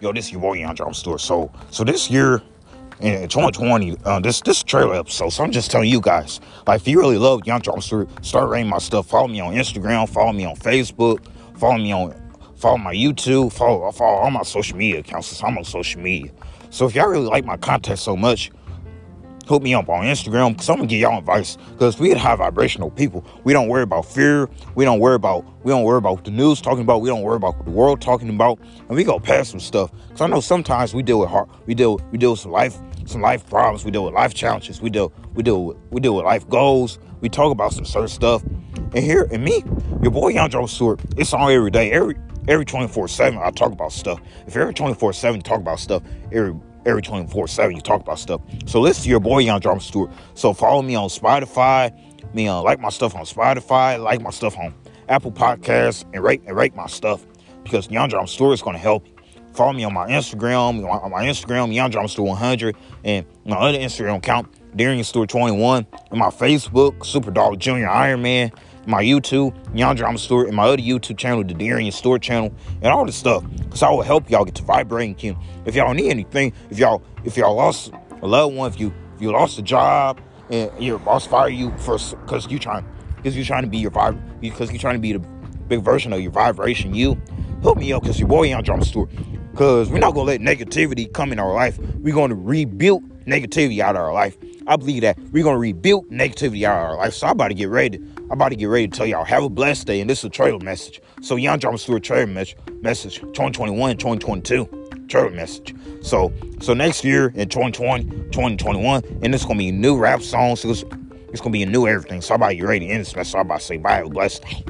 Yo, this your boy Young Drama Stewart. So, so this year in 2020, uh, this this trailer episode. So I'm just telling you guys, like, if you really love Young Drama Stewart, start rating my stuff. Follow me on Instagram. Follow me on Facebook. Follow me on follow my YouTube. Follow follow all my social media accounts. I'm on social media. So if y'all really like my content so much, hook me up on Instagram because I'm gonna give y'all advice. Because we high vibrational people. We don't worry about fear. We don't worry about we don't worry about the news talking about. We don't worry about the world talking about. And we go past some stuff. Because I know sometimes we deal with hard we deal we deal with some life some life problems. We deal with life challenges. We deal we deal with, we deal with life goals. We talk about some certain stuff. And here and me, your boy Joe Stewart, it's on every day. Every every 24-7 I talk about stuff. If every 24-7 talk about stuff, every every 24-7 you talk about stuff. So listen to your boy Young Drama Stewart. So follow me on Spotify. Me uh, like my stuff on Spotify, like my stuff on Apple Podcasts, and rate and rate my stuff because Young Drama Stewart is gonna help. Follow me on my Instagram, on my Instagram, Young Drama Stewart 100, and my other Instagram account, Darian Stewart 21, and my Facebook, Super Dog Junior Iron Man my YouTube, Young Drama Stewart, and my other YouTube channel, the Darian Stewart channel, and all this stuff. Cause I will help y'all get to vibrating king. If y'all need anything, if y'all if y'all lost a loved one, if you if you lost a job and your boss fired you for because you trying because you're trying to be your vibe because you're trying to be the big version of your vibration, you help me out because your boy Young Drama Stewart. Cause we're not gonna let negativity come in our life. We're gonna rebuild negativity out of our life. I believe that we're gonna rebuild negativity out of our life. So I'm about to get ready. I'm about to get ready to tell y'all have a blessed day. And this is a trailer message. So Young Drama Stewart trailer message, message 2021, 2022 trailer message. So so next year in 2020, 2021, and it's gonna be new rap songs. It's, it's gonna be a new everything. So I'm about to get ready to end this message. So I'm about to say bye. Have a blessed day.